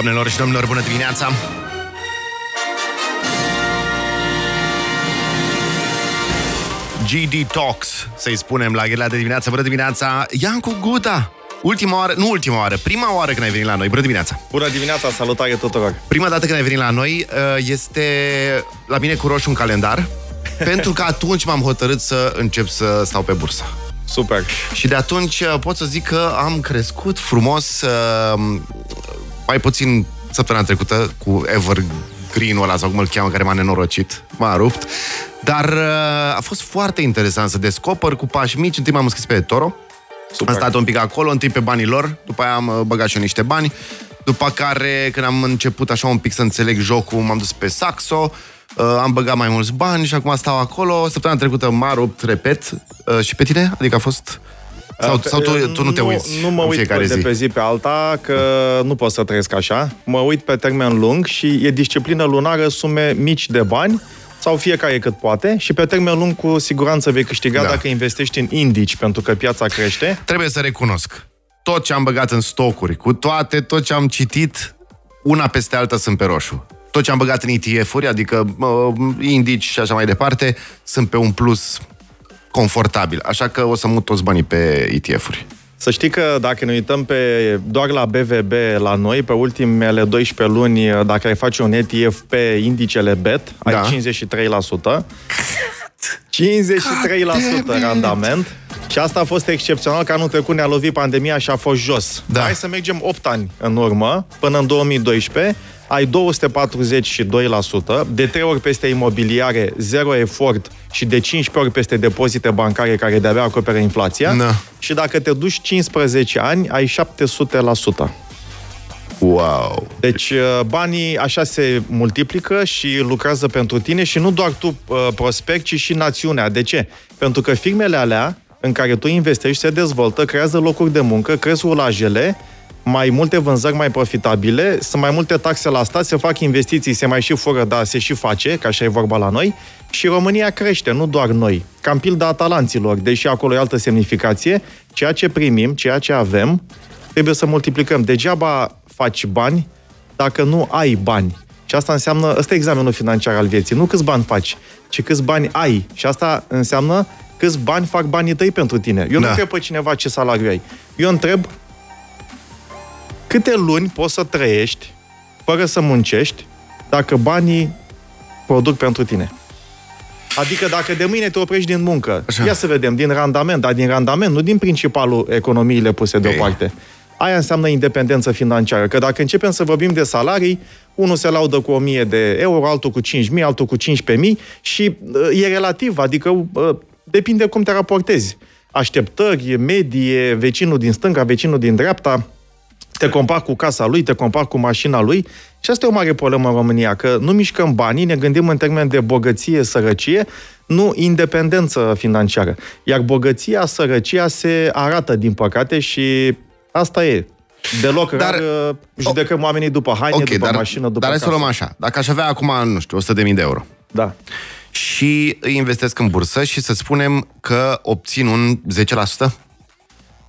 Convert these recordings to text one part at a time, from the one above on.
Doamnelor și domnilor, bună dimineața! GD Talks, să-i spunem la ghelela de dimineață. Bună dimineața, Iancu Guda! Ultima oară, nu ultima oară, prima oară când ai venit la noi. Bună dimineața! Bună dimineața, salutare tuturor! Prima dată când ai venit la noi uh, este la mine cu roșu un calendar, pentru că atunci m-am hotărât să încep să stau pe bursă. Super! Și de atunci uh, pot să zic că am crescut frumos, uh, mai puțin săptămâna trecută cu Evergreen-ul ăla, sau cum îl cheamă, care m-a nenorocit, m-a rupt. Dar uh, a fost foarte interesant să descoper cu pași mici. Întâi m-am înscris pe Toro, Super. am stat un pic acolo, întâi pe banii lor, după aia am uh, băgat și eu niște bani, după care, când am început așa un pic să înțeleg jocul, m-am dus pe Saxo, uh, am băgat mai mulți bani și acum stau acolo. Săptămâna trecută m-a rupt, repet, uh, și pe tine? Adică a fost... Sau, sau tu, tu nu te uiți Nu mă în uit fiecare de zi? pe zi pe alta, că nu pot să trăiesc așa. Mă uit pe termen lung și e disciplină lunară, sume mici de bani, sau fiecare cât poate, și pe termen lung cu siguranță vei câștiga Da. dacă investești în indici, pentru că piața crește. Trebuie să recunosc. Tot ce am băgat în stocuri, cu toate, tot ce am citit, una peste alta sunt pe roșu. Tot ce am băgat în ETF-uri, adică uh, indici și așa mai departe, sunt pe un plus confortabil. Așa că o să mut toți banii pe ETF-uri. Să știi că dacă ne uităm pe, doar la BVB la noi, pe ultimele 12 luni, dacă ai face un ETF pe indicele BET, Da. ai 53%. 53% randament. Și asta a fost excepțional, că anul trecut ne-a lovit pandemia și a fost jos. Da. Hai să mergem 8 ani în urmă, până în 2012, ai 242%, de 3 ori peste imobiliare, 0 efort și de 15 ori peste depozite bancare care de-abia acoperă inflația. Da. Și dacă te duci 15 ani, ai 700%. Wow! Deci uh, banii așa se multiplică și lucrează pentru tine și nu doar tu uh, prospect, ci și națiunea. De ce? Pentru că firmele alea în care tu investești se dezvoltă, creează locuri de muncă, cresc rulajele, mai multe vânzări mai profitabile, sunt mai multe taxe la stat, se fac investiții, se mai și fură, dar se și face, că așa e vorba la noi, și România crește, nu doar noi. Cam pilda atalanților, deși acolo e altă semnificație, ceea ce primim, ceea ce avem, trebuie să multiplicăm. Degeaba faci bani dacă nu ai bani. Și asta înseamnă, ăsta e examenul financiar al vieții. Nu câți bani faci, ci câți bani ai. Și asta înseamnă câți bani fac banii tăi pentru tine. Eu Da. nu întreb pe cineva ce salariu ai. Eu întreb câte luni poți să trăiești fără să muncești dacă banii produc pentru tine. Adică dacă de mâine te oprești din muncă, Așa. ia să vedem, din randament, dar din randament, nu din principalul economiile puse Ei. deoparte. Aia înseamnă independență financiară. Că dacă începem să vorbim de salarii, unul se laudă cu 1000 de euro, altul cu 5000, altul cu 15000 și uh, e relativ, adică uh, depinde cum te raportezi. Așteptări, medie, vecinul din stânga, vecinul din dreapta, te compari cu casa lui, te compari cu mașina lui și asta e o mare problemă în România, că nu mișcăm banii, ne gândim în termen de bogăție, sărăcie, nu independență financiară. Iar bogăția, sărăcia se arată, din păcate, și asta e. Deloc Dar- dar, rar uh, judecăm oamenii după haine, Ok, după dar, mașină, după dar hai să casă. luăm așa. Dacă aș avea acum, nu știu, 100.000 de euro Da. și îi investesc în bursă și să spunem că obțin un 10%?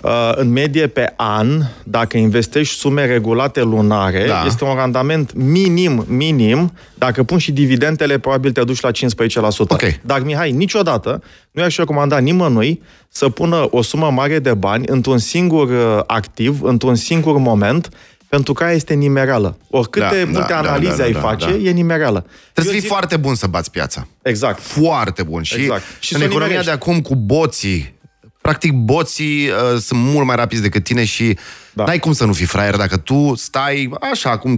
Uh, în medie pe an, dacă investești sume regulate lunare, Da. da. este un randament minim, minim. Dacă pun și dividendele, probabil te duci la 15%. Ok. Dar, Mihai, niciodată nu i-aș recomanda nimănui să pună o sumă mare de bani într-un singur uh, activ, într-un singur moment, pentru că aia este nimereală. Oricâte Da, multe da, da, analize da, ai da, face, da. e nimereală. Trebuie să Eu fii zic- foarte bun să bați piața. Exact. Foarte bun. Și, Exact. Și în să o economia nimerești. de acum cu boții, practic boții uh, sunt mult mai rapizi decât tine și da. Da. n-ai cum să nu fii fraier dacă tu stai așa cum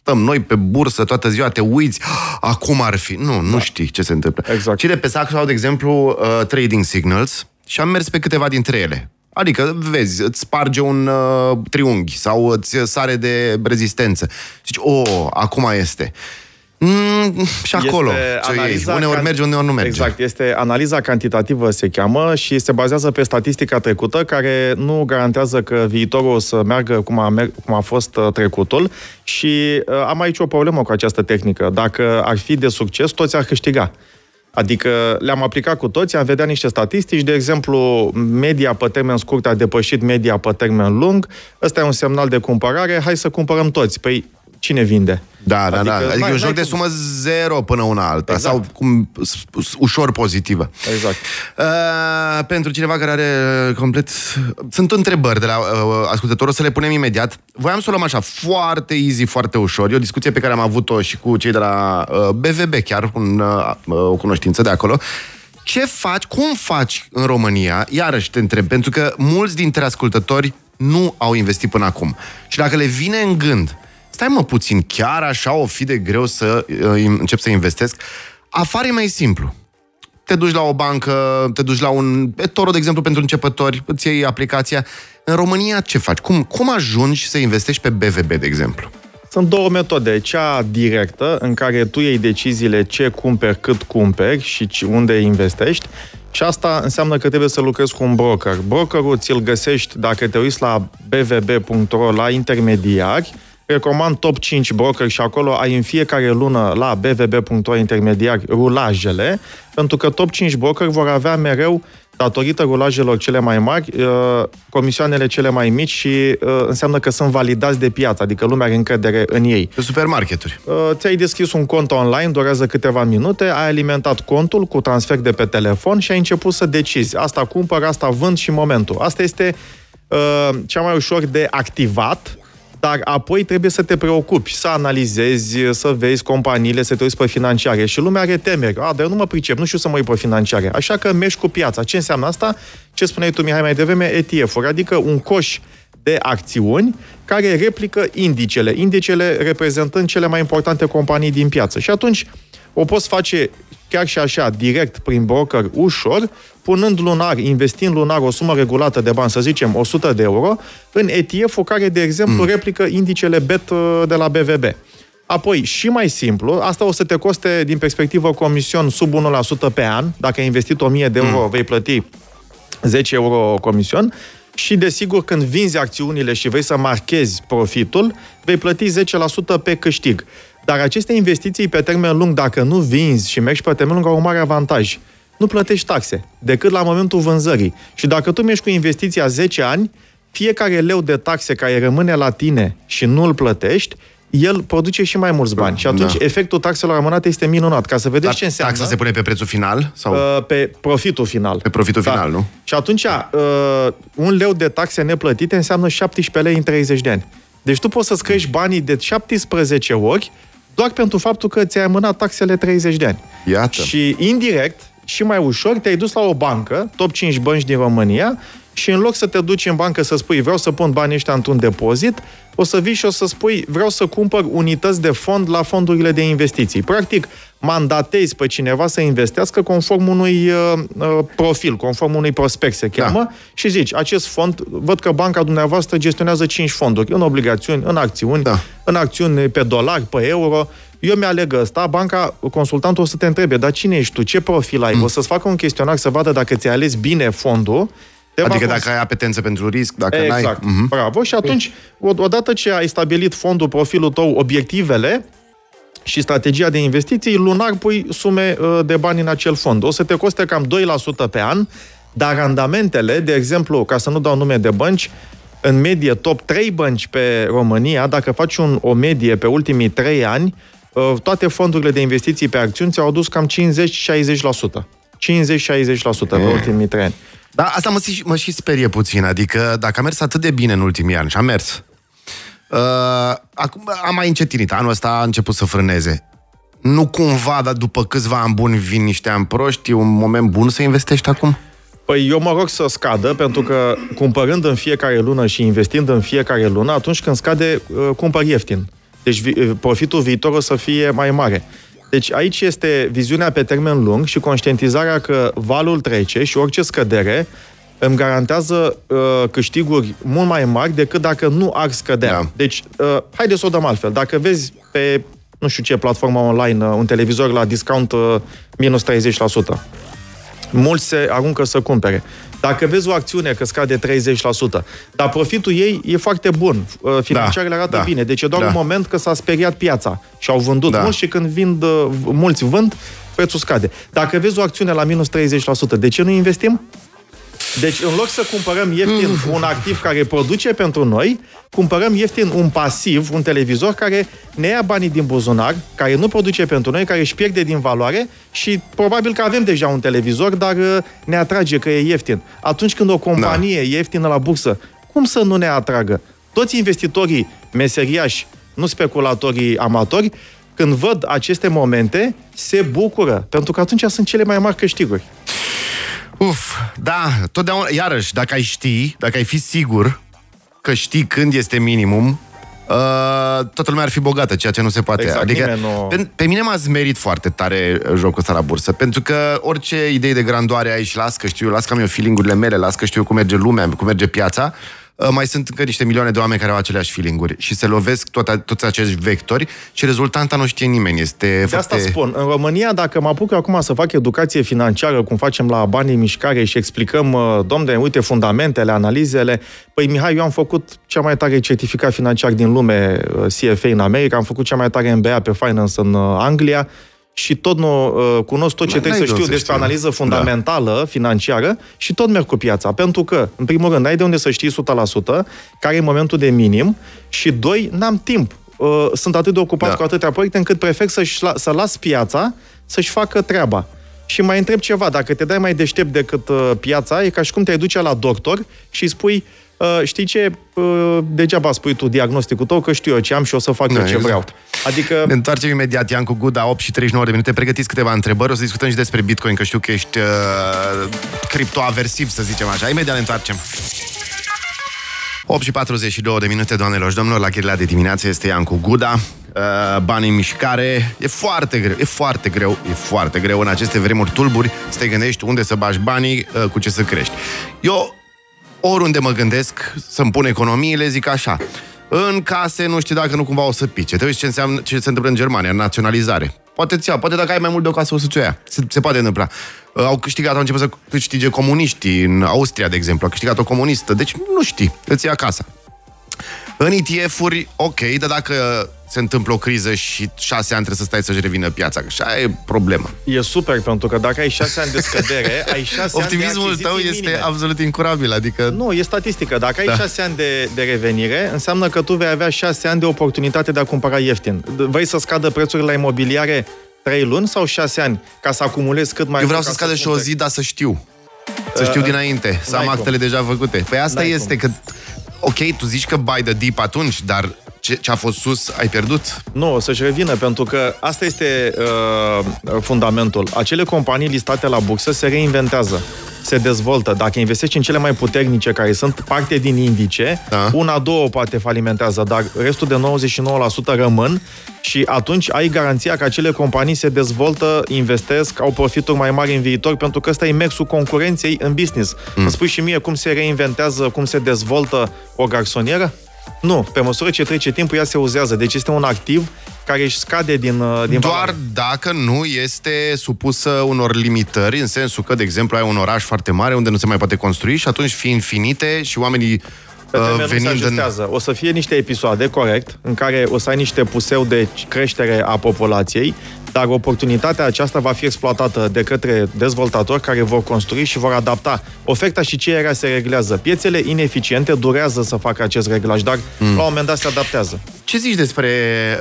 stăm noi pe bursă toată ziua, te uiți, "Ah, acum ar fi. Nu, nu da. știi ce se întâmplă. Exact. Cine pe Saxo au, de exemplu, uh, trading signals și am mers pe câteva dintre ele. Adică, vezi, îți sparge un uh, triunghi sau îți sare de rezistență. Zici, o, acum este. Mm, și acolo, ce iei. Uneori can- merge, uneori nu merge. Exact, este analiza cantitativă se cheamă și se bazează pe statistica trecută care nu garantează că viitorul o să meargă cum a, mer- cum a fost uh, trecutul și uh, am aici o problemă cu această tehnică. Dacă ar fi de succes, toți ar câștiga. Adică le-am aplicat cu toți, am vedea niște statistici, de exemplu, media pe termen scurt a depășit media pe termen lung, ăsta e un semnal de cumpărare, hai să cumpărăm toți. Păi cine vinde? Da, da, adică, da. Adică e un joc de sumă zero până una alta. Exact. Sau cum, ușor pozitivă. Exact. Uh, pentru cineva care are complet... Sunt întrebări de la uh, ascultător, o să le punem imediat. Voiam să o luăm așa, foarte easy, foarte ușor. E o discuție pe care am avut-o și cu cei de la uh, BVB, chiar un, uh, o cunoștință de acolo. Ce faci, cum faci în România? Iarăși te întreb, pentru că mulți dintre ascultători nu au investit până acum. Și dacă le vine în gând stai mă puțin, chiar așa o fi de greu să uh, încep să investesc? Afară e mai simplu. Te duci la o bancă, te duci la un eToro, de exemplu, pentru începători, îți iei aplicația. În România ce faci? Cum, cum ajungi să investești pe BVB, de exemplu? Sunt două metode. Cea directă, în care tu iei deciziile ce cumperi, cât cumperi și unde investești. Și asta înseamnă că trebuie să lucrezi cu un broker. Brokerul ți-l găsești, dacă te uiți la bvb.ro, la intermediari, recomand top 5 broker și acolo ai în fiecare lună la bvb.ro intermediari rulajele, pentru că top 5 broker vor avea mereu datorită rulajelor cele mai mari, uh, comisioanele cele mai mici și uh, înseamnă că sunt validați de piață, adică lumea are încredere în ei. Pe supermarketuri. Uh, ți-ai deschis un cont online, durează câteva minute, ai alimentat contul cu transfer de pe telefon și ai început să decizi. Asta cumpăr, asta vând și momentul. Asta este cea mai ușor de activat dar apoi trebuie să te preocupi, să analizezi, să vezi companiile, să te uiți pe financiare. Și lumea are temeri. A, dar eu nu mă pricep, nu știu să mă uit pe financiare. Așa că mergi cu piața. Ce înseamnă asta? Ce spuneai tu, Mihai, mai devreme? ETF-uri, adică un coș de acțiuni care replică indicele. Indicele reprezentând cele mai importante companii din piață. Și atunci o poți face chiar și așa, direct prin broker, ușor, punând lunar, investind lunar o sumă regulată de bani, să zicem 100 de euro, în ETF-ul care, de exemplu, mm. replică indicele BET uh, de la BVB. Apoi, și mai simplu, asta o să te coste, din perspectivă comision, sub 1% pe an. Dacă ai investit 1000 de euro, mm. vei plăti 10 euro comision. Și, desigur, când vinzi acțiunile și vrei să marchezi profitul, vei plăti 10% pe câștig. Dar aceste investiții pe termen lung, dacă nu vinzi și mergi pe termen lung, au un mare avantaj. Nu plătești taxe, decât la momentul vânzării. Și dacă tu mergi cu investiția 10 ani, fiecare leu de taxe care rămâne la tine și nu îl plătești, el produce și mai mulți bani. Și atunci da. efectul taxelor amânate este minunat. Ca să vedeți Dar ce înseamnă... Taxa se pune pe prețul final? Sau? Uh, pe profitul final. Pe profitul da. final, nu? Și atunci, uh, un leu de taxe neplătite înseamnă 17 lei în 30 de ani. Deci tu poți să-ți crești banii de 17 ori doar pentru faptul că ți-ai amânat taxele 30 de ani. Iată. Și indirect, și mai ușor, te-ai dus la o bancă, top 5 bănci din România, și în loc să te duci în bancă să spui vreau să pun banii ăștia într-un depozit, o să vii și o să spui vreau să cumpăr unități de fond la fondurile de investiții. Practic, mandatezi pe cineva să investească conform unui uh, uh profil, conform unui prospect se cheamă, da. și zici, acest fond, văd că banca dumneavoastră gestionează 5 fonduri, în obligațiuni, în acțiuni, da. în acțiuni pe dolari, pe euro, eu mi-aleg ăsta, banca, consultantul o să te întrebe, dar cine ești tu, ce profil ai? Mm. O să-ți facă un chestionar să vadă dacă ți-ai ales bine fondul, te adică dacă ai apetență pentru risc, dacă exact. n-ai... Exact, bravo. Și atunci, odată ce ai stabilit fondul, profilul tău, obiectivele, și strategia de investiții, lunar pui sume uh, de bani în acel fond. O să te coste cam 2% pe an, dar randamentele, de exemplu, ca să nu dau nume de bănci, în medie top 3 bănci pe România, dacă faci un, o medie pe ultimii 3 ani, uh, toate fondurile de investiții pe acțiuni ți-au adus cam 50-60%. 50-60% pe ultimii 3 ani. Da, asta mă, mă și sperie puțin. Adică dacă a mers atât de bine în ultimii ani și a mers, uh, acum am mai încetinit. Anul ăsta a început să frâneze. Nu cumva, dar după câțiva ani buni vin niște ani proști, e un moment bun să investești acum? Păi eu mă rog să scadă, pentru că cumpărând în fiecare lună și investind în fiecare lună, atunci când scade, uh, cumpăr ieftin. Deci uh, profitul viitor o să fie mai mare. Deci aici este viziunea pe termen lung și conștientizarea că valul trece și orice scădere îmi garantează uh, câștiguri mult mai mari decât dacă nu ar scădea. Da. Deci, uh, haideți să o dăm altfel. Dacă vezi pe, nu știu ce platformă online, uh, un televizor la discount uh, minus 30%, mulți se aruncă să cumpere. Dacă vezi o acțiune că scade 30%, dar profitul ei e foarte bun, uh, financiarele da, arată da, bine, deci e doar da. un moment că s-a speriat piața și au vândut da. mulți și când vind, uh, mulți vând, prețul scade. Dacă vezi o acțiune la minus 30%, de ce nu investim? Deci, în loc să cumpărăm ieftin un activ care produce pentru noi, cumpărăm ieftin un pasiv, un televizor care ne ia banii din buzunar, care nu produce pentru noi, care își pierde din valoare și probabil că avem deja un televizor, dar uh, ne atrage că e ieftin. Atunci când o companie da. e ieftină la bursă, cum să nu ne atragă? Toți investitorii meseriași, nu speculatorii amatori, când văd aceste momente, se bucură, pentru că atunci sunt cele mai mari câștiguri. Uf, da, totdeauna, iarăși, dacă ai ști, dacă ai fi sigur că știi când este minimum, uh, toată lumea ar fi bogată, ceea ce nu se poate. Exact, adică, nu... pe, pe mine m-a zmerit foarte tare jocul ăsta la bursă, pentru că orice idee de grandoare ai și las că știu, las că am eu feeling-urile mele, las că știu cum merge lumea, cum merge piața, Uh, mai sunt încă niște milioane de oameni care au aceleași feeling-uri și se lovesc toate, toți acești vectori și rezultanta nu știe nimeni. Este de foarte... asta spun. În România, dacă mă apuc eu acum să fac educație financiară, cum facem la banii în mișcare și explicăm, uh, domne, uite, fundamentele, analizele, păi Mihai, eu am făcut cea mai tare certificat financiar din lume, uh, CFA în America, am făcut cea mai tare MBA pe Finance în Anglia, și tot nu uh, cunosc tot ce N-ai trebuie să de știu să despre știu. analiză fundamentală, da. financiară și tot merg cu piața. Pentru că, în primul rând, n-ai de unde să știi 100% care e momentul de minim și, doi, n-am timp. Uh, sunt atât de ocupat Da. da. cu atâtea proiecte încât prefer să-și, la- să las piața să-și facă treaba. Și mai întreb ceva, dacă te dai mai deștept decât uh, piața, e ca și cum te-ai duce la doctor și îi spui, uh, știi ce, uh, degeaba spui tu diagnosticul tău, că știu eu ce am și o să fac Da, eu ce exact. vreau. Adică Ne întoarcem imediat, Ian, cu Guda, 8 și 39 de minute. Pregătiți câteva întrebări, o să discutăm și despre Bitcoin, că știu că ești uh, criptoaversiv, să zicem așa. Imediat ne întoarcem. 8 și 42 de minute, doamnelor și domnilor, la Chirila de dimineață este Ian cu Guda. Uh, bani în mișcare. E foarte greu, e foarte greu, e foarte greu în aceste vremuri tulburi să te gândești unde să bagi banii, uh, cu ce să crești. Eu oriunde mă gândesc să-mi pun economiile, zic așa. În case, nu știu dacă nu cumva o să pice. Te uiți ce, înseamnă, ce se întâmplă în Germania, naționalizare. Poate ți poate dacă ai mai mult de o casă, o să-ți o ia. Se, se poate întâmpla. Uh, Au câștigat, au început să câștige comuniștii în Austria, de exemplu. A câștigat o comunistă. Deci nu știi, îți ia casa. În ETF-uri, ok, dar dacă se întâmplă o criză și șase ani trebuie să stai să-și revină piața, că așa e problema. E super, pentru că dacă ai șase ani de scădere, ai șase Optimismul ani de tău achiziții este minime. absolut incurabil, adică... Nu, e statistică. Dacă ai Da. șase ani de, de revenire, înseamnă că tu vei avea șase ani de oportunitate de a cumpăra ieftin. D- Vrei să scadă prețurile la imobiliare trei luni sau șase ani ca să acumulezi cât mai Eu vreau mult să ca scadă și o cumperi? zi, dar să știu. Să știu dinainte, să am Uh, n-ai actele deja făcute. Păi asta N-ai este, că... Ok, tu zici că buy the deep atunci, dar ce, ce a fost sus ai pierdut? Nu, o să-și revină, pentru că asta este uh, fundamentul. Acele companii listate la bursă se reinventează, se dezvoltă. Dacă investești în cele mai puternice, care sunt parte din indice, Da. una, două poate falimentează, dar restul de 99% rămân și atunci ai garanția că acele companii se dezvoltă, investesc, au profituri mai mari în viitor, pentru că ăsta e mersul concurenței în business. Mm. Îmi spui și mie cum se reinventează, cum se dezvoltă o garsonieră? Nu, pe măsură ce trece timpul, ea se uzează. Deci este un activ care își scade din, uh, din Doar valoare. dacă nu este supusă unor limitări, în sensul că, de exemplu, ai un oraș foarte mare unde nu se mai poate construi și atunci fiind finite și oamenii Pe termen uh, lung se venind în... ajustează. O să fie niște episoade, corect, în care o să ai niște puseu de creștere a populației, dar oportunitatea aceasta va fi exploatată de către dezvoltatori care vor construi și vor adapta. Oferta și cererea se reglează. Piețele ineficiente durează să facă acest reglaj, dar mm. la un moment dat se adaptează. Ce zici despre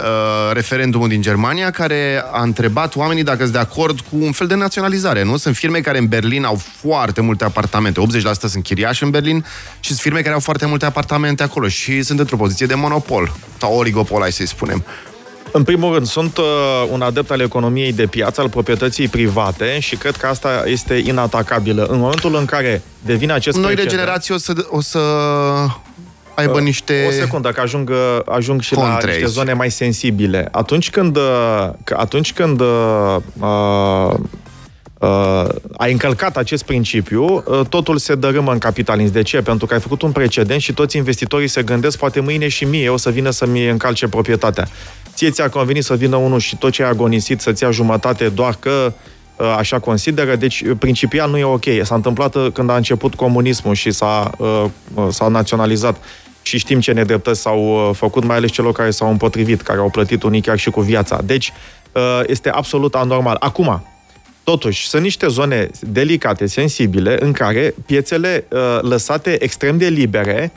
uh, referendumul din Germania care a întrebat oamenii dacă sunt de acord cu un fel de naționalizare, nu? Sunt firme care în Berlin au foarte multe apartamente, 80% sunt chiriași în Berlin și sunt firme care au foarte multe apartamente acolo și sunt într-o poziție de monopol sau oligopol, hai să-i spunem. În primul rând, sunt uh, un adept al economiei de piață, al proprietății private și cred că asta este inatacabilă. În momentul în care devine acest Noile precedent- generații o să, o să aibă niște... O secundă, că ajung, uh, ajung și la Contre niște aici. zone mai sensibile. Atunci când, uh, că atunci când uh, uh, uh, ai încălcat acest principiu, uh, totul se dărâmă în capitalism. De ce? Pentru că ai făcut un precedent și toți investitorii se gândesc, poate mâine și mie o să vină să-mi încalce proprietatea. Ție ți-a convenit să vină unul și tot ce ai agonisit să-ți ia jumătate doar că uh, așa consideră, deci uh, principial nu e ok. S-a întâmplat uh, când a început comunismul și s-a, uh, uh, s-a naționalizat și știm ce nedreptăți s-au uh, făcut, mai ales celor care s-au împotrivit, care au plătit unii chiar și cu viața. Deci, uh, este absolut anormal. Acum, Totuși, sunt niște zone delicate, sensibile, în care piețele uh, lăsate extrem de libere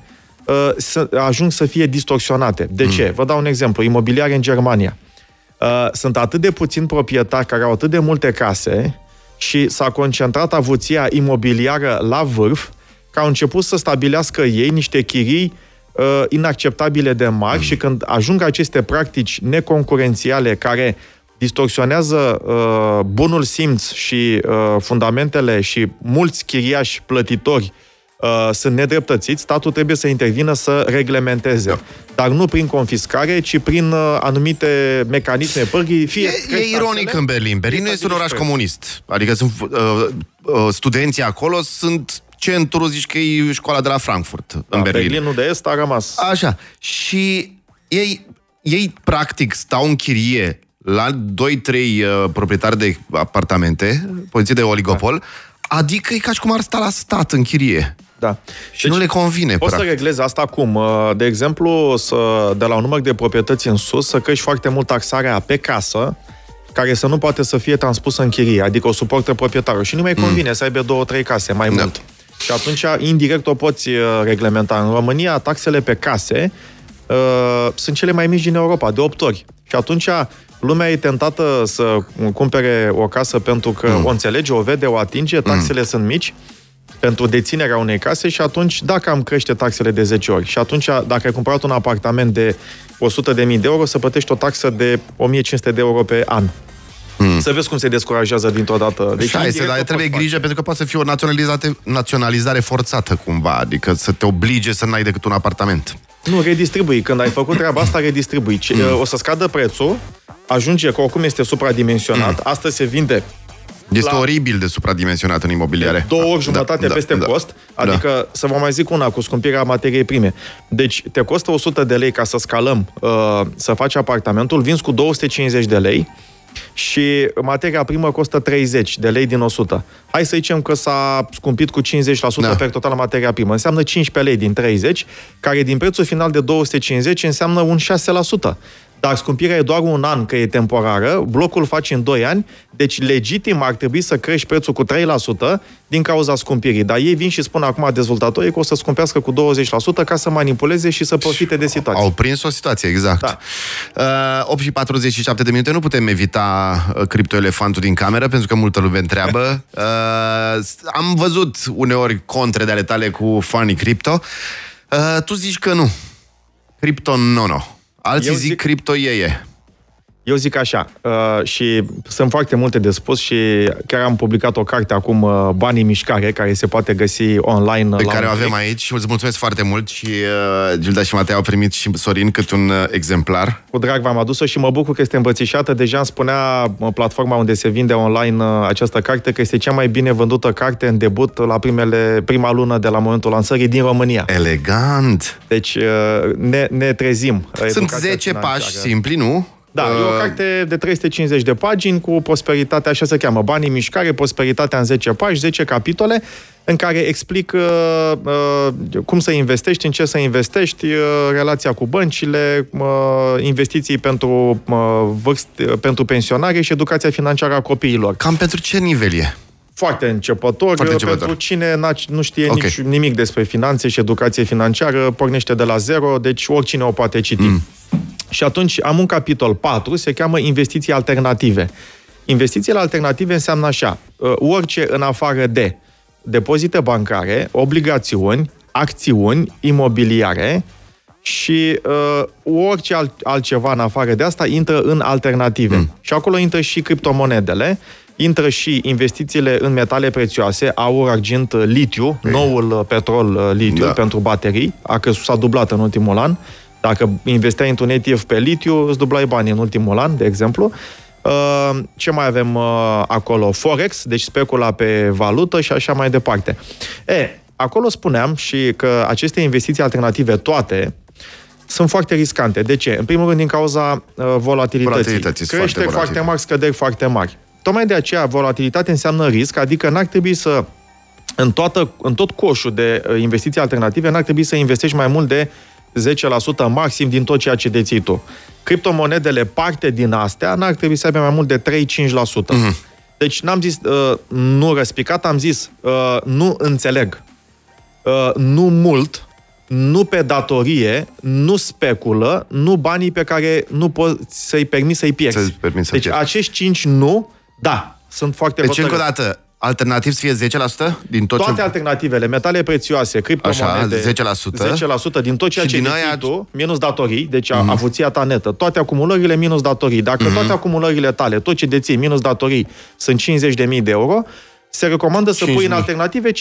uh, să, ajung să fie distorsionate. De ce? Mm. Vă dau un exemplu. Imobiliare în Germania. Uh, sunt atât de puțini proprietari care au atât de multe case și s-a concentrat avuția imobiliară la vârf, că au început să stabilească ei niște chirii uh, inacceptabile de mari mm. și când ajung aceste practici neconcurențiale care distorsionează uh, bunul simț și uh, fundamentele și mulți chiriași plătitori uh, sunt nedreptățiți, statul trebuie să intervină să reglementeze. Da. Dar nu prin confiscare, ci prin uh, anumite mecanisme pârghii. Fie e, e ironic în Berlin. Berlin este un oraș comunist. Adică sunt uh, uh, studenții acolo sunt centru, zici că e școala de la Frankfurt, da, în Berlin. Berlinul de Est a rămas. Așa. Și ei, ei practic stau în chirie la 2-3 uh, proprietari de apartamente, poziție de oligopol, da. adică e ca și cum ar sta la stat în chirie. Da. Și deci, nu le convine, Poți practic. să reglezi asta cum? Uh, de exemplu, să, de la un număr de proprietăți în sus, să crești foarte mult taxarea pe casă, care să nu poate să fie transpusă în chirie, adică o suportă proprietarul. Și nu mai mm. convine mm. să aibă două, trei case, mai da. mult. Și atunci, indirect, o poți uh, reglementa. În România, taxele pe case uh, sunt cele mai mici din Europa, de 8 ori. Și atunci, lumea e tentată să cumpere o casă pentru că mm. o înțelege, o vede, o atinge, taxele mm. sunt mici pentru deținerea unei case și atunci, dacă am crește taxele de 10 ori și atunci, dacă ai cumpărat un apartament de 100.000 de euro, să plătești o taxă de 1500 de euro pe an. Hmm. Să vezi cum se descurajează dintr-o dată. Deci, Hai, dar trebuie grijă face. pentru că poate să fie o naționalizare, naționalizare forțată cumva, adică să te oblige să n-ai decât un apartament. Nu, redistribui. Când ai făcut treaba asta, redistribui. Hmm. O să scadă prețul, ajunge că oricum este supradimensionat, hmm. astăzi se vinde este la oribil de supradimensionat în imobiliare. Două ori da, jumătate da, peste da, cost, da, adică da. să vă mai zic una cu scumpirea materiei prime. Deci te costă 100 de lei ca să scalăm, uh, să faci apartamentul, vinzi cu 250 de lei, și materia primă costă 30 de lei din 100. Hai să zicem că s-a scumpit cu 50% da. pe total materia primă. Înseamnă 15 lei din 30, care din prețul final de 250 înseamnă un 6%. Dar scumpirea e doar un an, că e temporară, blocul face în 2 ani, deci legitim ar trebui să crești prețul cu 3% din cauza scumpirii. Dar ei vin și spun acum dezvoltatorii că o să scumpească cu 20% ca să manipuleze și să profite de situație. Au prins o situație, exact. Da. Uh, 8 și 47 de minute, nu putem evita uh, criptoelefantul din cameră, pentru că multă lume întreabă. Uh, am văzut uneori contre de ale tale cu Funny Crypto. Uh, tu zici că nu. Crypto nono. Alții Eu zic, zic cripto e. Eu zic așa, uh, și sunt foarte multe de spus și chiar am publicat o carte acum, uh, Banii Mișcare, care se poate găsi online. Pe care o avem aici și îți mulțumesc foarte mult și uh, Gilda și Matei au primit și Sorin cât un uh, exemplar. Cu drag v-am adus-o și mă bucur că este îmbățișată. Deja îmi spunea uh, platforma unde se vinde online uh, această carte că este cea mai bine vândută carte în debut la primele, prima lună de la momentul lansării din România. Elegant! Deci uh, ne, ne trezim. Sunt 10 pași simpli, nu? Da, uh... e o carte de 350 de pagini cu prosperitate, așa se cheamă, Banii mișcare, prosperitatea în 10 pași, 10 capitole, în care explic uh, uh, cum să investești, în ce să investești, uh, relația cu băncile, uh, investiții pentru, uh, vârst, uh, pentru pensionare și educația financiară a copiilor. Cam pentru ce nivel e? Foarte începător, Foarte începător. pentru cine nu știe okay. nici, nimic despre finanțe și educație financiară, pornește de la zero, deci oricine o poate citi. Mm. Și atunci am un capitol 4, se cheamă investiții alternative. Investițiile alternative înseamnă așa, uh, orice în afară de depozite bancare, obligațiuni, acțiuni, imobiliare și uh, orice alt, altceva în afară de asta intră în alternative. Mm. Și acolo intră și criptomonedele, intră și investițiile în metale prețioase, aur, argint, litiu, Ei. noul petrol uh, litiu da. pentru baterii, a crescut, s-a dublat în ultimul an, dacă investeai într-un ETF pe litiu, îți dublai banii în ultimul an, de exemplu. Uh, ce mai avem uh, acolo? Forex, deci specula pe valută și așa mai departe. E, acolo spuneam și că aceste investiții alternative toate sunt foarte riscante. De ce? În primul rând din cauza uh, volatilității. Volatilității Creșteri foarte, foarte mari, scăderi foarte mari. Tocmai de aceea volatilitate înseamnă risc, adică n-ar trebui să în, toată, în tot coșul de investiții alternative n-ar trebui să investești mai mult de 10% maxim din tot ceea ce deții tu. Criptomonedele, parte din astea, n-ar trebui să aibă mai mult de 3-5%. Mm-hmm. Deci n-am zis uh, nu răspicat, am zis uh, nu înțeleg. Uh, nu mult, nu pe datorie, nu speculă, nu banii pe care nu poți să-i permiți să-i pierzi. Să-i permiți să deci pierzi. acești cinci nu, da, sunt foarte Deci, încă o hotărâți. dată, alternativ să fie 10% din tot Toate ce... alternativele, metale prețioase, criptomonede, Așa, 10% din tot ceea Și ce din deții aia- tu, minus datorii, deci mm-hmm. avuția ta netă, toate acumulările minus datorii. Dacă mm-hmm. toate acumulările tale, tot ce deții minus datorii, sunt 50.000 de euro, se recomandă să pui în 5.000. alternative 5.000,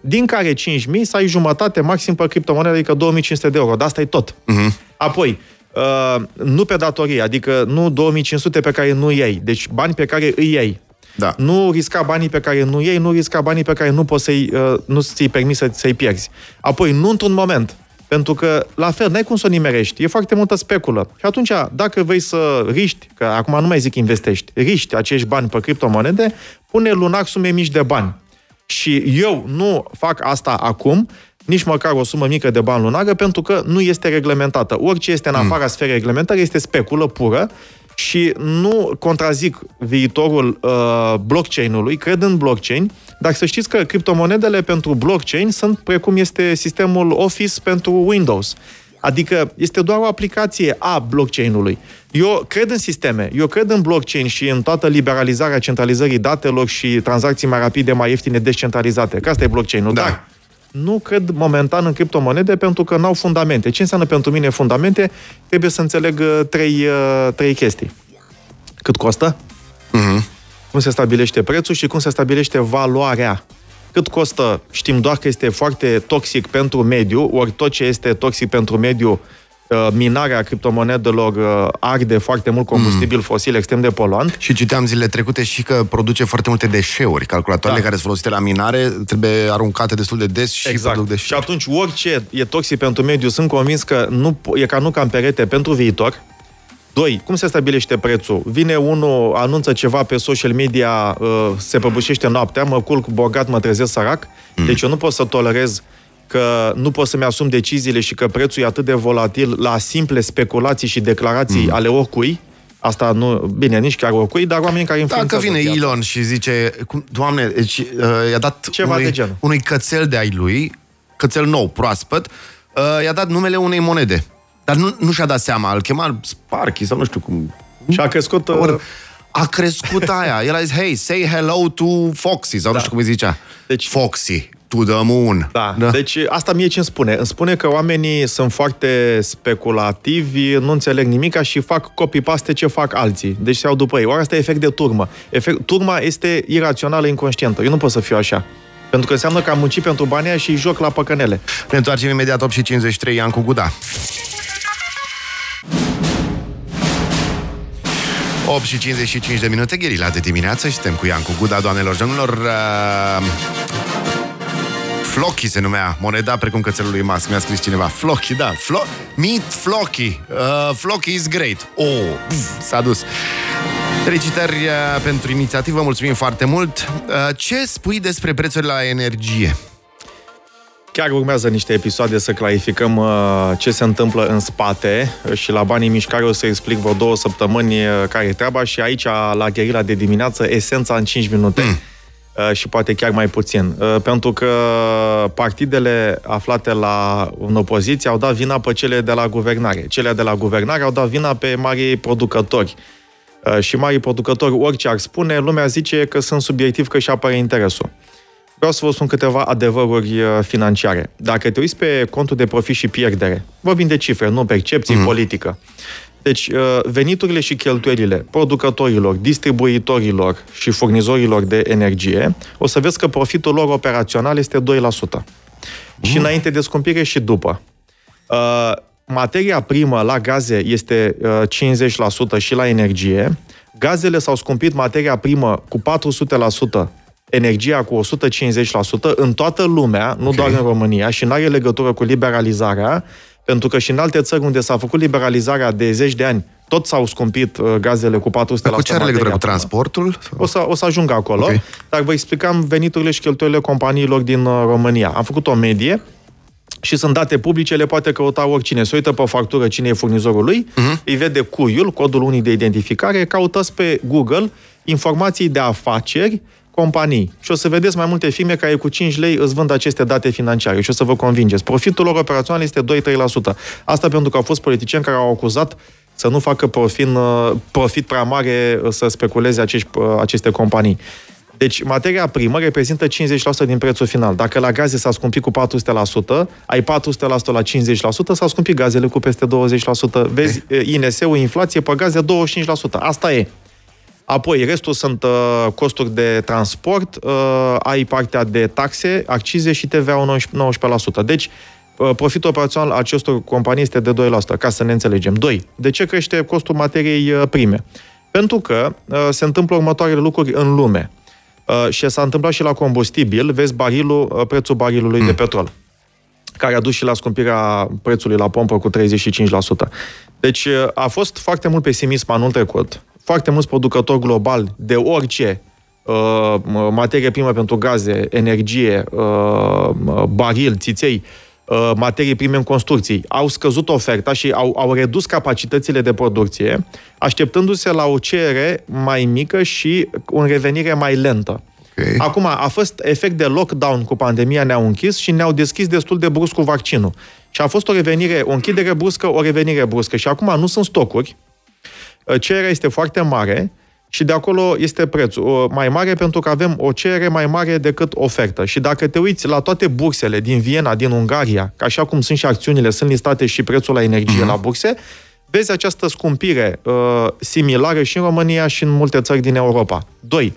din care 5.000 să ai jumătate maxim pe criptomonede, adică 2500 de euro. Dar asta e tot. Mhm. Apoi, uh, nu pe datorie, adică nu 2500 pe care nu iei, deci bani pe care îi iei. Da. Nu risca banii pe care nu iei, nu risca banii pe care nu poți să-i, uh, nu ți-i permis să, să-i pierzi. Apoi, nu într-un moment. Pentru că, la fel, n-ai cum să o nimerești. E foarte multă speculă. Și atunci, dacă vrei să riști, că acum nu mai zic investești, riști acești bani pe criptomonede, pune lunar sume mici de bani. Și eu nu fac asta acum, nici măcar o sumă mică de bani lunară, pentru că nu este reglementată. Orice este în afara sferei reglementării este speculă pură și nu contrazic viitorul uh, blockchain-ului, cred în blockchain, dar să știți că criptomonedele pentru blockchain sunt precum este sistemul Office pentru Windows. Adică este doar o aplicație a blockchain-ului. Eu cred în sisteme, eu cred în blockchain și în toată liberalizarea centralizării datelor și tranzacții mai rapide, mai ieftine, descentralizate. Că asta e blockchain-ul. Da. Dar nu cred momentan în criptomonede pentru că n-au fundamente. Ce înseamnă pentru mine fundamente? Trebuie să înțeleg uh, trei, uh, trei chestii. Cât costă? Mhm. Cum se stabilește prețul și cum se stabilește valoarea. Cât costă? Știm doar că este foarte toxic pentru mediu, ori tot ce este toxic pentru mediu, uh, minarea criptomonedelor uh, arde foarte mult combustibil fosil extrem de poluant. Și citeam zilele trecute și că produce foarte multe deșeuri. Calculatoarele Da. care sunt folosite la minare trebuie aruncate destul de des și produc Exact. Și deșeuri. atunci orice e toxic pentru mediu, sunt convins că nu, po- e ca nu ca în perete pentru viitor. Doi, cum se stabilește prețul? Vine unul, anunță ceva pe social media, uh, se prăbușește noaptea, mă culc bogat, mă trezesc sărac. Mm. Deci eu nu pot să tolerez că nu pot să-mi asum deciziile și că prețul e atât de volatil la simple speculații și declarații Mm. ale oricui. Asta nu, bine, nici chiar oricui, dar oameni care Dacă influențează vine piața. Elon și zice, cum, doamne, deci, uh, i-a dat Ceva unui, de genul. unui cățel de ai lui, cățel nou, proaspăt, uh, i-a dat numele unei monede. Dar nu, nu și-a dat seama, îl chema Sparky sau nu știu cum. Și a crescut... uh, Or, a crescut aia. El a zis, hey, say hello to Foxy, sau nu știu cum îi zicea. Deci- Foxy, to the moon. Da. da. Deci asta mie ce îmi spune? Îmi spune că oamenii sunt foarte speculativi, nu înțeleg nimica și fac copy-paste ce fac alții. Deci se iau după ei. Oare asta e efect de turmă. Efect, turma este irațională, inconștientă. Eu nu pot să fiu așa. Pentru că înseamnă că am muncit pentru banii aia și îi joc la păcănele. Ne întoarcem imediat 8 și 53 Ian cu Guda. 8 și 55 de minute, gherila de dimineață și suntem cu Ian cu Guda, doamnelor și domnilor. Uh, Flocky se numea, moneda precum cățelul lui Musk, mi-a scris cineva. Flocky, da, Flo- Meet Flocky. Uh, Flocky is great. Oh, pf, s-a dus. Felicitări uh, pentru inițiativă, mulțumim foarte mult. Uh, ce spui despre prețurile la energie? Chiar urmează niște episoade să clarificăm uh, ce se întâmplă în spate și la banii mișcare o să explic vreo două săptămâni uh, care e treaba și aici, la gherila de dimineață, esența în 5 minute. Mm. Și poate chiar mai puțin. Uh, Pentru că partidele aflate la, în opoziție au dat vina pe cele de la guvernare. Cele de la guvernare au dat vina pe mari producători. Uh, Și mari producători, orice ar spune, lumea zice că sunt subiectiv că și apare interesul. Vreau să vă spun câteva adevăruri uh, financiare. Dacă te uiți pe contul de profit și pierdere, vorbim de cifre, nu percepții, mm. politică. Deci, uh, veniturile și cheltuielile producătorilor, distribuitorilor și furnizorilor de energie, o să vezi că profitul lor operațional este 2%. Mm. Și înainte de scumpire și după. Uh, materia primă la gaze este uh, 50% și la energie. Gazele s-au scumpit materia primă cu 400%, energia cu 150% în toată lumea, nu okay. doar în România, și nu are legătură cu liberalizarea, pentru că și în alte țări unde s-a făcut liberalizarea de zeci de ani, tot s-au scumpit uh, gazele cu 400%. Dar cu ce are legătură materia cu primă. transportul? O să, o să ajung acolo, Ok. okay. dar vă explicam veniturile și cheltuielile companiilor din uh, România. Am făcut o medie și sunt date publice, le poate căuta oricine. Se uită pe factură cine e furnizorul lui, uh-huh. îi vede cuiul, codul unic de identificare, cautați pe Google informații de afaceri companii. Și o să vedeți mai multe firme care cu 5 lei îți vând aceste date financiare și o să vă convingeți. Profitul lor operațional este 2-3%. Asta pentru că au fost politicieni care au acuzat să nu facă profit, uh, profit prea mare uh, să speculeze acești, uh, aceste companii. Deci, materia primă reprezintă 50% din prețul final. Dacă la gaze s-a scumpit cu 400%, ai 400% la 50%, s-au scumpit gazele cu peste 20%. Vezi, INS-ul, inflație pe gaze 25%. Asta e. Apoi, restul sunt uh, costuri de transport, uh, ai partea de taxe, accize și TVA 19%. Deci, uh, profitul operațional acestor companii este de 2%, ca să ne înțelegem. 2. De ce crește costul materiei uh, prime? Pentru că uh, se întâmplă următoarele lucruri în lume. Uh, și s-a întâmplat și la combustibil, vezi barilul, uh, prețul barilului mm. de petrol care a dus și la scumpirea prețului la pompă cu 35%. Deci uh, a fost foarte mult pesimism anul trecut foarte mulți producători globali de orice uh, materie primă pentru gaze, energie, uh, baril, țiței, uh, materii prime în construcții, au scăzut oferta și au, au redus capacitățile de producție, așteptându-se la o cerere mai mică și o revenire mai lentă. Okay. Acum, a fost efect de lockdown cu pandemia, ne-au închis și ne-au deschis destul de brusc cu vaccinul. Și a fost o revenire, o închidere bruscă, o revenire bruscă. Și acum nu sunt stocuri, Uh, cererea este foarte mare și de acolo este prețul uh, mai mare pentru că avem o cerere mai mare decât ofertă. Și dacă te uiți la toate bursele din Viena, din Ungaria, ca așa cum sunt și acțiunile, sunt listate și prețul la energie uh-huh. la burse, vezi această scumpire uh, similară și în România și în multe țări din Europa. 2.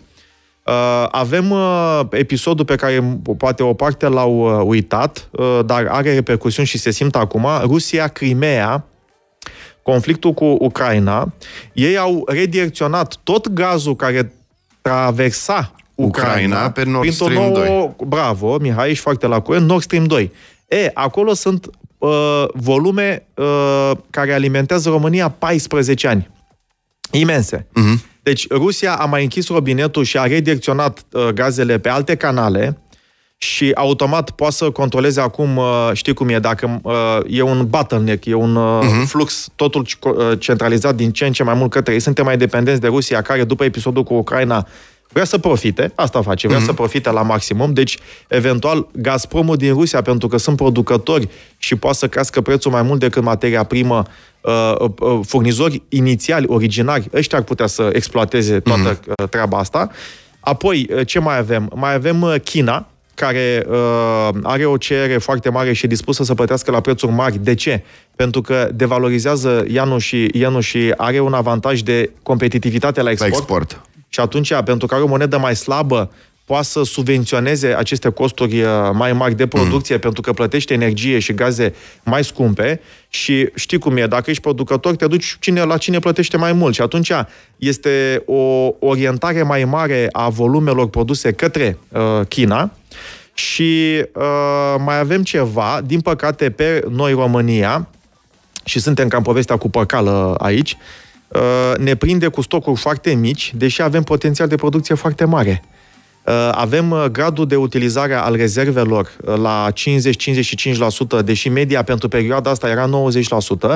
Uh, avem uh, episodul pe care poate o parte l-au uh, uitat, uh, dar are repercusiuni și se simte acum. Rusia, Crimea, conflictul cu Ucraina, ei au redirecționat tot gazul care traversa Ucraina, Ucraina pe Nord Stream nouă, 2. Bravo, Mihai, ești foarte la curent, Nord Stream 2. E, acolo sunt uh, volume uh, care alimentează România 14 ani. Imense. Uh-huh. Deci Rusia a mai închis robinetul și a redirecționat uh, gazele pe alte canale, și automat poate să controleze acum, uh, știi cum e, dacă uh, e un bottleneck, e un uh-huh. flux totul centralizat din ce în ce mai mult către ei. Suntem mai dependenți de Rusia, care după episodul cu Ucraina vrea să profite, asta face, vrea uh-huh. să profite la maximum, deci eventual Gazpromul din Rusia, pentru că sunt producători și poate să crească prețul mai mult decât materia primă, furnizori inițiali, originari, ăștia ar putea să exploateze toată uh-huh. treaba asta. Apoi, ce mai avem? Mai avem China, care uh, are o cerere foarte mare și e dispusă să plătească la prețuri mari. De ce? Pentru că devalorizează ianul și, ianul și are un avantaj de competitivitate la export. La export. Și atunci, pentru că are o monedă mai slabă, poate să subvenționeze aceste costuri uh, mai mari de producție mm. pentru că plătește energie și gaze mai scumpe și știi cum e, dacă ești producător, te duci cine, la cine plătește mai mult și atunci este o orientare mai mare a volumelor produse către uh, China și uh, mai avem ceva, din păcate, pe noi România, și suntem cam povestea cu păcală aici, uh, ne prinde cu stocuri foarte mici, deși avem potențial de producție foarte mare. Uh, avem uh, gradul de utilizare al rezervelor uh, la 50-55%, deși media pentru perioada asta era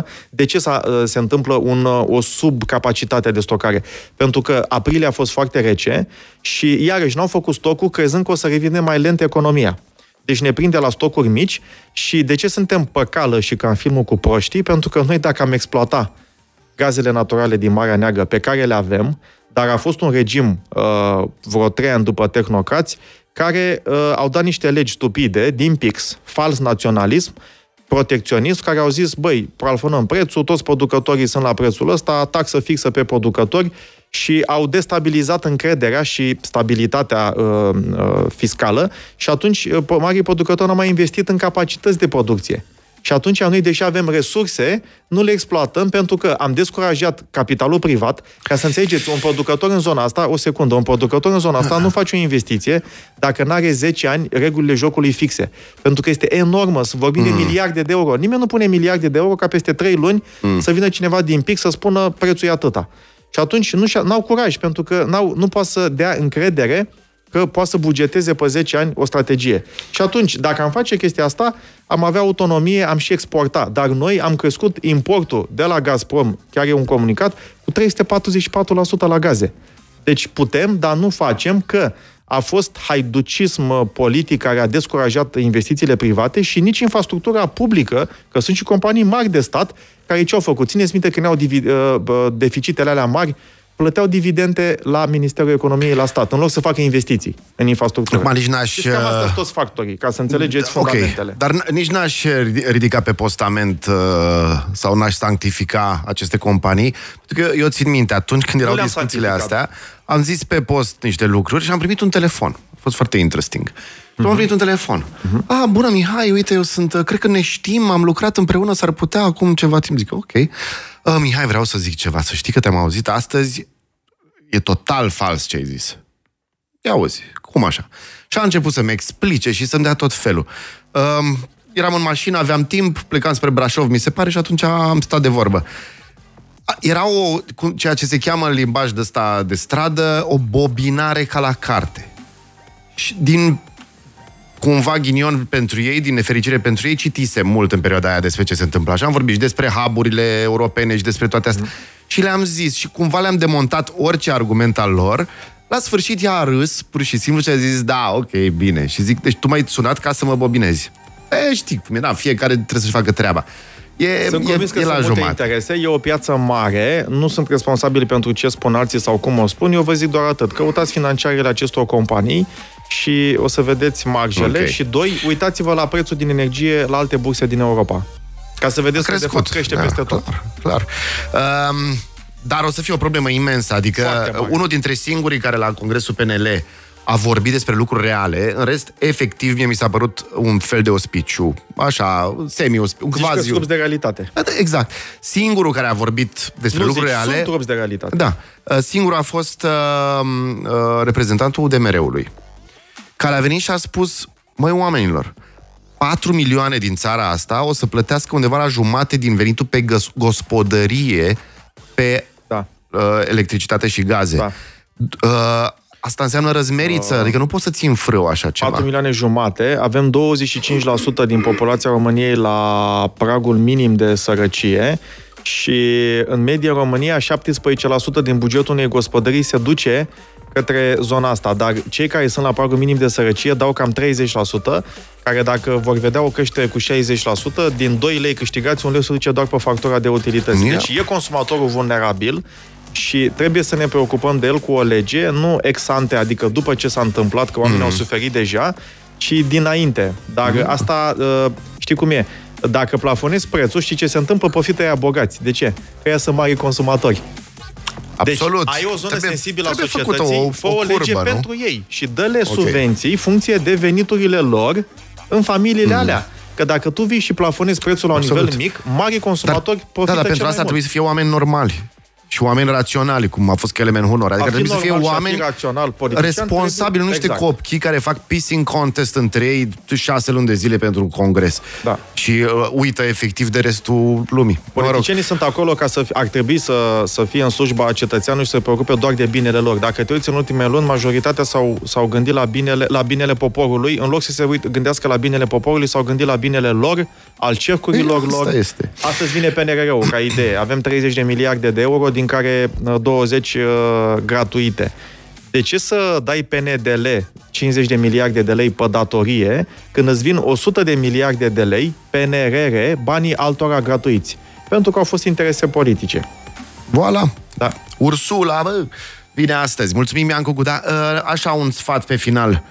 90%. De ce se întâmplă un, o subcapacitate de stocare? Pentru că aprilie a fost foarte rece și iarăși n-au făcut stocul crezând că o să revine mai lent economia. Deci ne prinde la stocuri mici și de ce suntem păcală și ca în filmul cu proștii? Pentru că noi dacă am exploata gazele naturale din Marea Neagră pe care le avem, dar a fost un regim uh, vreo trei ani după tehnocrați care uh, au dat niște legi stupide, din pix, fals naționalism, protecționism, care au zis, băi, pralfonăm prețul, toți producătorii sunt la prețul ăsta, taxă fixă pe producători și au destabilizat încrederea și stabilitatea uh, uh, fiscală și atunci uh, marii producători au mai investit în capacități de producție. Și atunci noi, deși avem resurse, nu le exploatăm pentru că am descurajat capitalul privat. Ca să înțelegeți, un producător în zona asta, o secundă, un producător în zona asta nu face o investiție dacă nu are 10 ani regulile jocului fixe. Pentru că este enormă, să vorbim mm. de miliarde de euro. Nimeni nu pune miliarde de euro ca peste 3 luni mm. să vină cineva din pic să spună prețul e atâta. Și atunci nu au curaj, pentru că n-au, nu poate să dea încredere că poate să bugeteze pe 10 ani o strategie. Și atunci, dacă am face chestia asta, am avea autonomie, am și exporta. Dar noi am crescut importul de la Gazprom, chiar e un comunicat, cu 344% la gaze. Deci putem, dar nu facem că a fost haiducism politic care a descurajat investițiile private și nici infrastructura publică, că sunt și companii mari de stat care ce au făcut? Țineți minte când au deficitele alea mari, plăteau dividende la Ministerul Economiei, la stat, în loc să facă investiții în infrastructură. Acum, nici n-aș... Și cam astea sunt toți factorii, ca să înțelegeți okay. fundamentele. Dar nici n-aș ridica pe postament uh, sau n-aș sanctifica aceste companii, pentru că eu țin minte, atunci când erau discuțiile astea, am zis pe post niște lucruri și am primit un telefon. A fost foarte interesting. Mm-hmm. Am primit un telefon. Mm-hmm. Ah, bună, Mihai, uite, eu sunt, cred că ne știm, am lucrat împreună, s-ar putea acum ceva timp. Zic, ok. Uh, Mihai, vreau să zic ceva, să știi că te-am auzit astăzi, e total fals ce ai zis. Ia auzi, cum așa? Și a început să-mi explice și să-mi dea tot felul. Uh, eram în mașină, aveam timp, plecam spre Brașov, mi se pare, și atunci am stat de vorbă. Era o, ceea ce se cheamă în limbaj de, sta, de stradă, o bobinare ca la carte. Și din cumva ghinion pentru ei, din nefericire pentru ei, citisem mult în perioada aia despre ce se întâmplă așa. Am vorbit și despre haburile europene și despre toate astea. Mm. Și le-am zis și cumva le-am demontat orice argument al lor. La sfârșit ea a râs, pur și simplu, și a zis, da, ok, bine. Și zic, deci tu m-ai sunat ca să mă bobinezi. E, știi cum e, da, fiecare trebuie să-și facă treaba. E, sunt e, convins că e sunt la multe jumate. interese, e o piață mare, nu sunt responsabili pentru ce spun alții sau cum o spun, eu vă zic doar atât. Căutați financiarele acestor companii și o să vedeți marjele. Okay. Și doi, uitați-vă la prețul din energie la alte burse din Europa. Ca să vedeți că de fapt crește da, peste clar, tot. Clar. Um, dar o să fie o problemă imensă. Adică unul dintre singurii care la Congresul PNL a vorbit despre lucruri reale, în rest, efectiv, mie mi s-a părut un fel de ospiciu, așa, semi-ospiciu, quasi de realitate. Exact. Singurul care a vorbit despre nu lucruri zici, reale... sunt de realitate. Da. Singurul a fost uh, uh, reprezentantul UDMR-ului, care a venit și a spus, măi, oamenilor, 4 milioane din țara asta o să plătească undeva la jumate din venitul pe gospodărie pe da. uh, electricitate și gaze. Da. Uh, Asta înseamnă răzmeriță, uh, adică nu poți să ții în frâu așa ceva. 4 milioane jumate, avem 25% din populația României la pragul minim de sărăcie și în medie în România 17% din bugetul unei gospodării se duce către zona asta, dar cei care sunt la pragul minim de sărăcie dau cam 30%, care dacă vor vedea o creștere cu 60%, din 2 lei câștigați, un leu se duce doar pe factura de utilități. Deci e consumatorul vulnerabil și trebuie să ne preocupăm de el cu o lege, nu ex ante, adică după ce s-a întâmplat, că oamenii mm. au suferit deja, ci dinainte. Dar mm. asta, știi cum e, dacă plafonezi prețul, știi ce se întâmplă? Profită aia bogați. De ce? Că ea sunt mari consumatori. Absolut. Deci ai o zonă trebuie, sensibilă a societății, o, o, fă o, lege curbă, pentru ei și dă-le okay. subvenții funcție de veniturile lor în familiile mm. alea. Că dacă tu vii și plafonezi prețul la un Absolut. nivel mic, mari consumatori dar, profită Da, dar pentru asta mult. trebuie să fie oameni normali și oameni raționali, cum a fost Kelemen Hunor. Adică trebuie să fie oameni rațional, responsabili, nu niște exact. copii care fac pissing contest între ei șase luni de zile pentru un congres. Da. Și uh, uită efectiv de restul lumii. Politicienii mă rog. sunt acolo ca să ar trebui să, să fie în slujba cetățeanului și să se preocupe doar de binele lor. Dacă te uiți în ultimele luni, majoritatea s-au, s-au gândit la binele, la binele poporului. În loc să se uit, gândească la binele poporului, s-au gândit la binele lor, al cercurilor Ei, lor. Este. Astăzi vine PNRR-ul ca idee. Avem 30 de miliarde de euro, din care 20 uh, gratuite. De ce să dai PNDL 50 de miliarde de lei pe datorie când îți vin 100 de miliarde de lei PNRR, banii altora gratuiți? Pentru că au fost interese politice. Voilà. Da. Ursula, bă, vine astăzi. Mulțumim, Iancu Guda. Uh, așa un sfat pe final.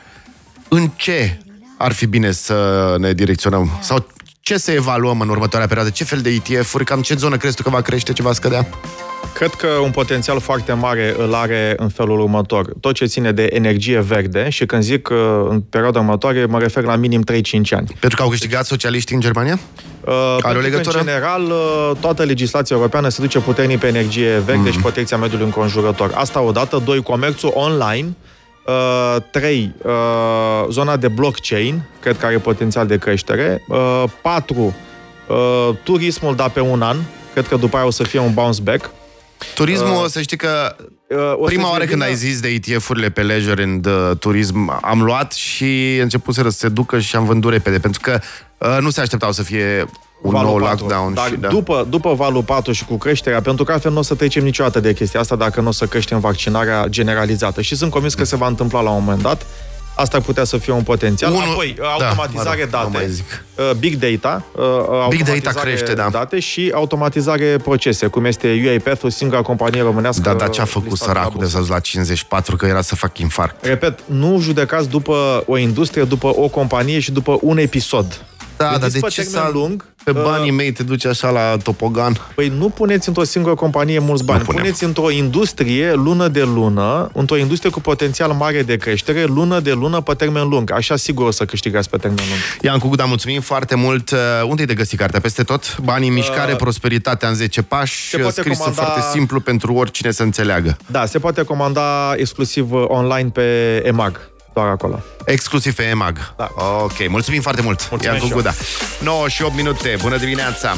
În ce ar fi bine să ne direcționăm? Sau ce să evaluăm în următoarea perioadă? Ce fel de ETF-uri? Cam ce zonă crezi tu că va crește, ce va scădea? Cred că un potențial foarte mare îl are în felul următor. Tot ce ține de energie verde și când zic în perioada următoare, mă refer la minim 3-5 ani. Pentru că au câștigat socialiștii în Germania? Uh, are o legătură? În general, uh, toată legislația europeană se duce puternic pe energie verde mm. și protecția mediului înconjurător. Asta odată. Doi, comerțul online. Uh, trei, uh, zona de blockchain, cred că are potențial de creștere. Uh, patru, uh, turismul, dar pe un an. Cred că după aia o să fie un bounce back. Turismul, uh, să știi că uh, prima oară când ai zis de ETF-urile pe leisure and uh, turism, am luat și început să se ducă și am vândut repede, pentru că uh, nu se așteptau să fie Un valul nou 4. lockdown Dar și da. după, după valul 4 și cu creșterea, pentru că altfel nu o să trecem niciodată de chestia asta dacă nu o să creștem vaccinarea generalizată. Și sunt convins că se va întâmpla la un moment dat. Asta ar putea să fie un potențial. Unul- Apoi, da, automatizare mă rog, nu date, mai zic. uh, big data, uh, Big data automatizare crește, da. date și automatizare procese, cum este UiPath, o singura companie românească. Da, dar ce a făcut listată la săracul de bursă. să la 54, că era să fac infarct. Repet, nu judecați după o industrie, după o companie și după un episod. Da, dar Gândiți de pe ce termen să lung, pe uh, banii mei te duci așa la topogan? Păi nu puneți într-o singură companie mulți bani, Nu punem. puneți într-o industrie lună de lună, într-o industrie cu potențial mare de creștere, lună de lună pe termen lung. Așa sigur o să câștigați pe termen lung. Ian Cuguda, mulțumim foarte mult. Uh, Unde-i de găsit cartea? Peste tot? Banii în mișcare, prosperitatea în 10 pași, se poate scrisă comanda- foarte simplu pentru oricine să înțeleagă. Da, se poate comanda exclusiv uh, online pe EMAG, doar acolo. Exclusiv pe EMAG. Da. Ok, mulțumim foarte mult. Mulțumesc Ian și eu. Cuguda. 9 și 8 minute. Bună dimineața!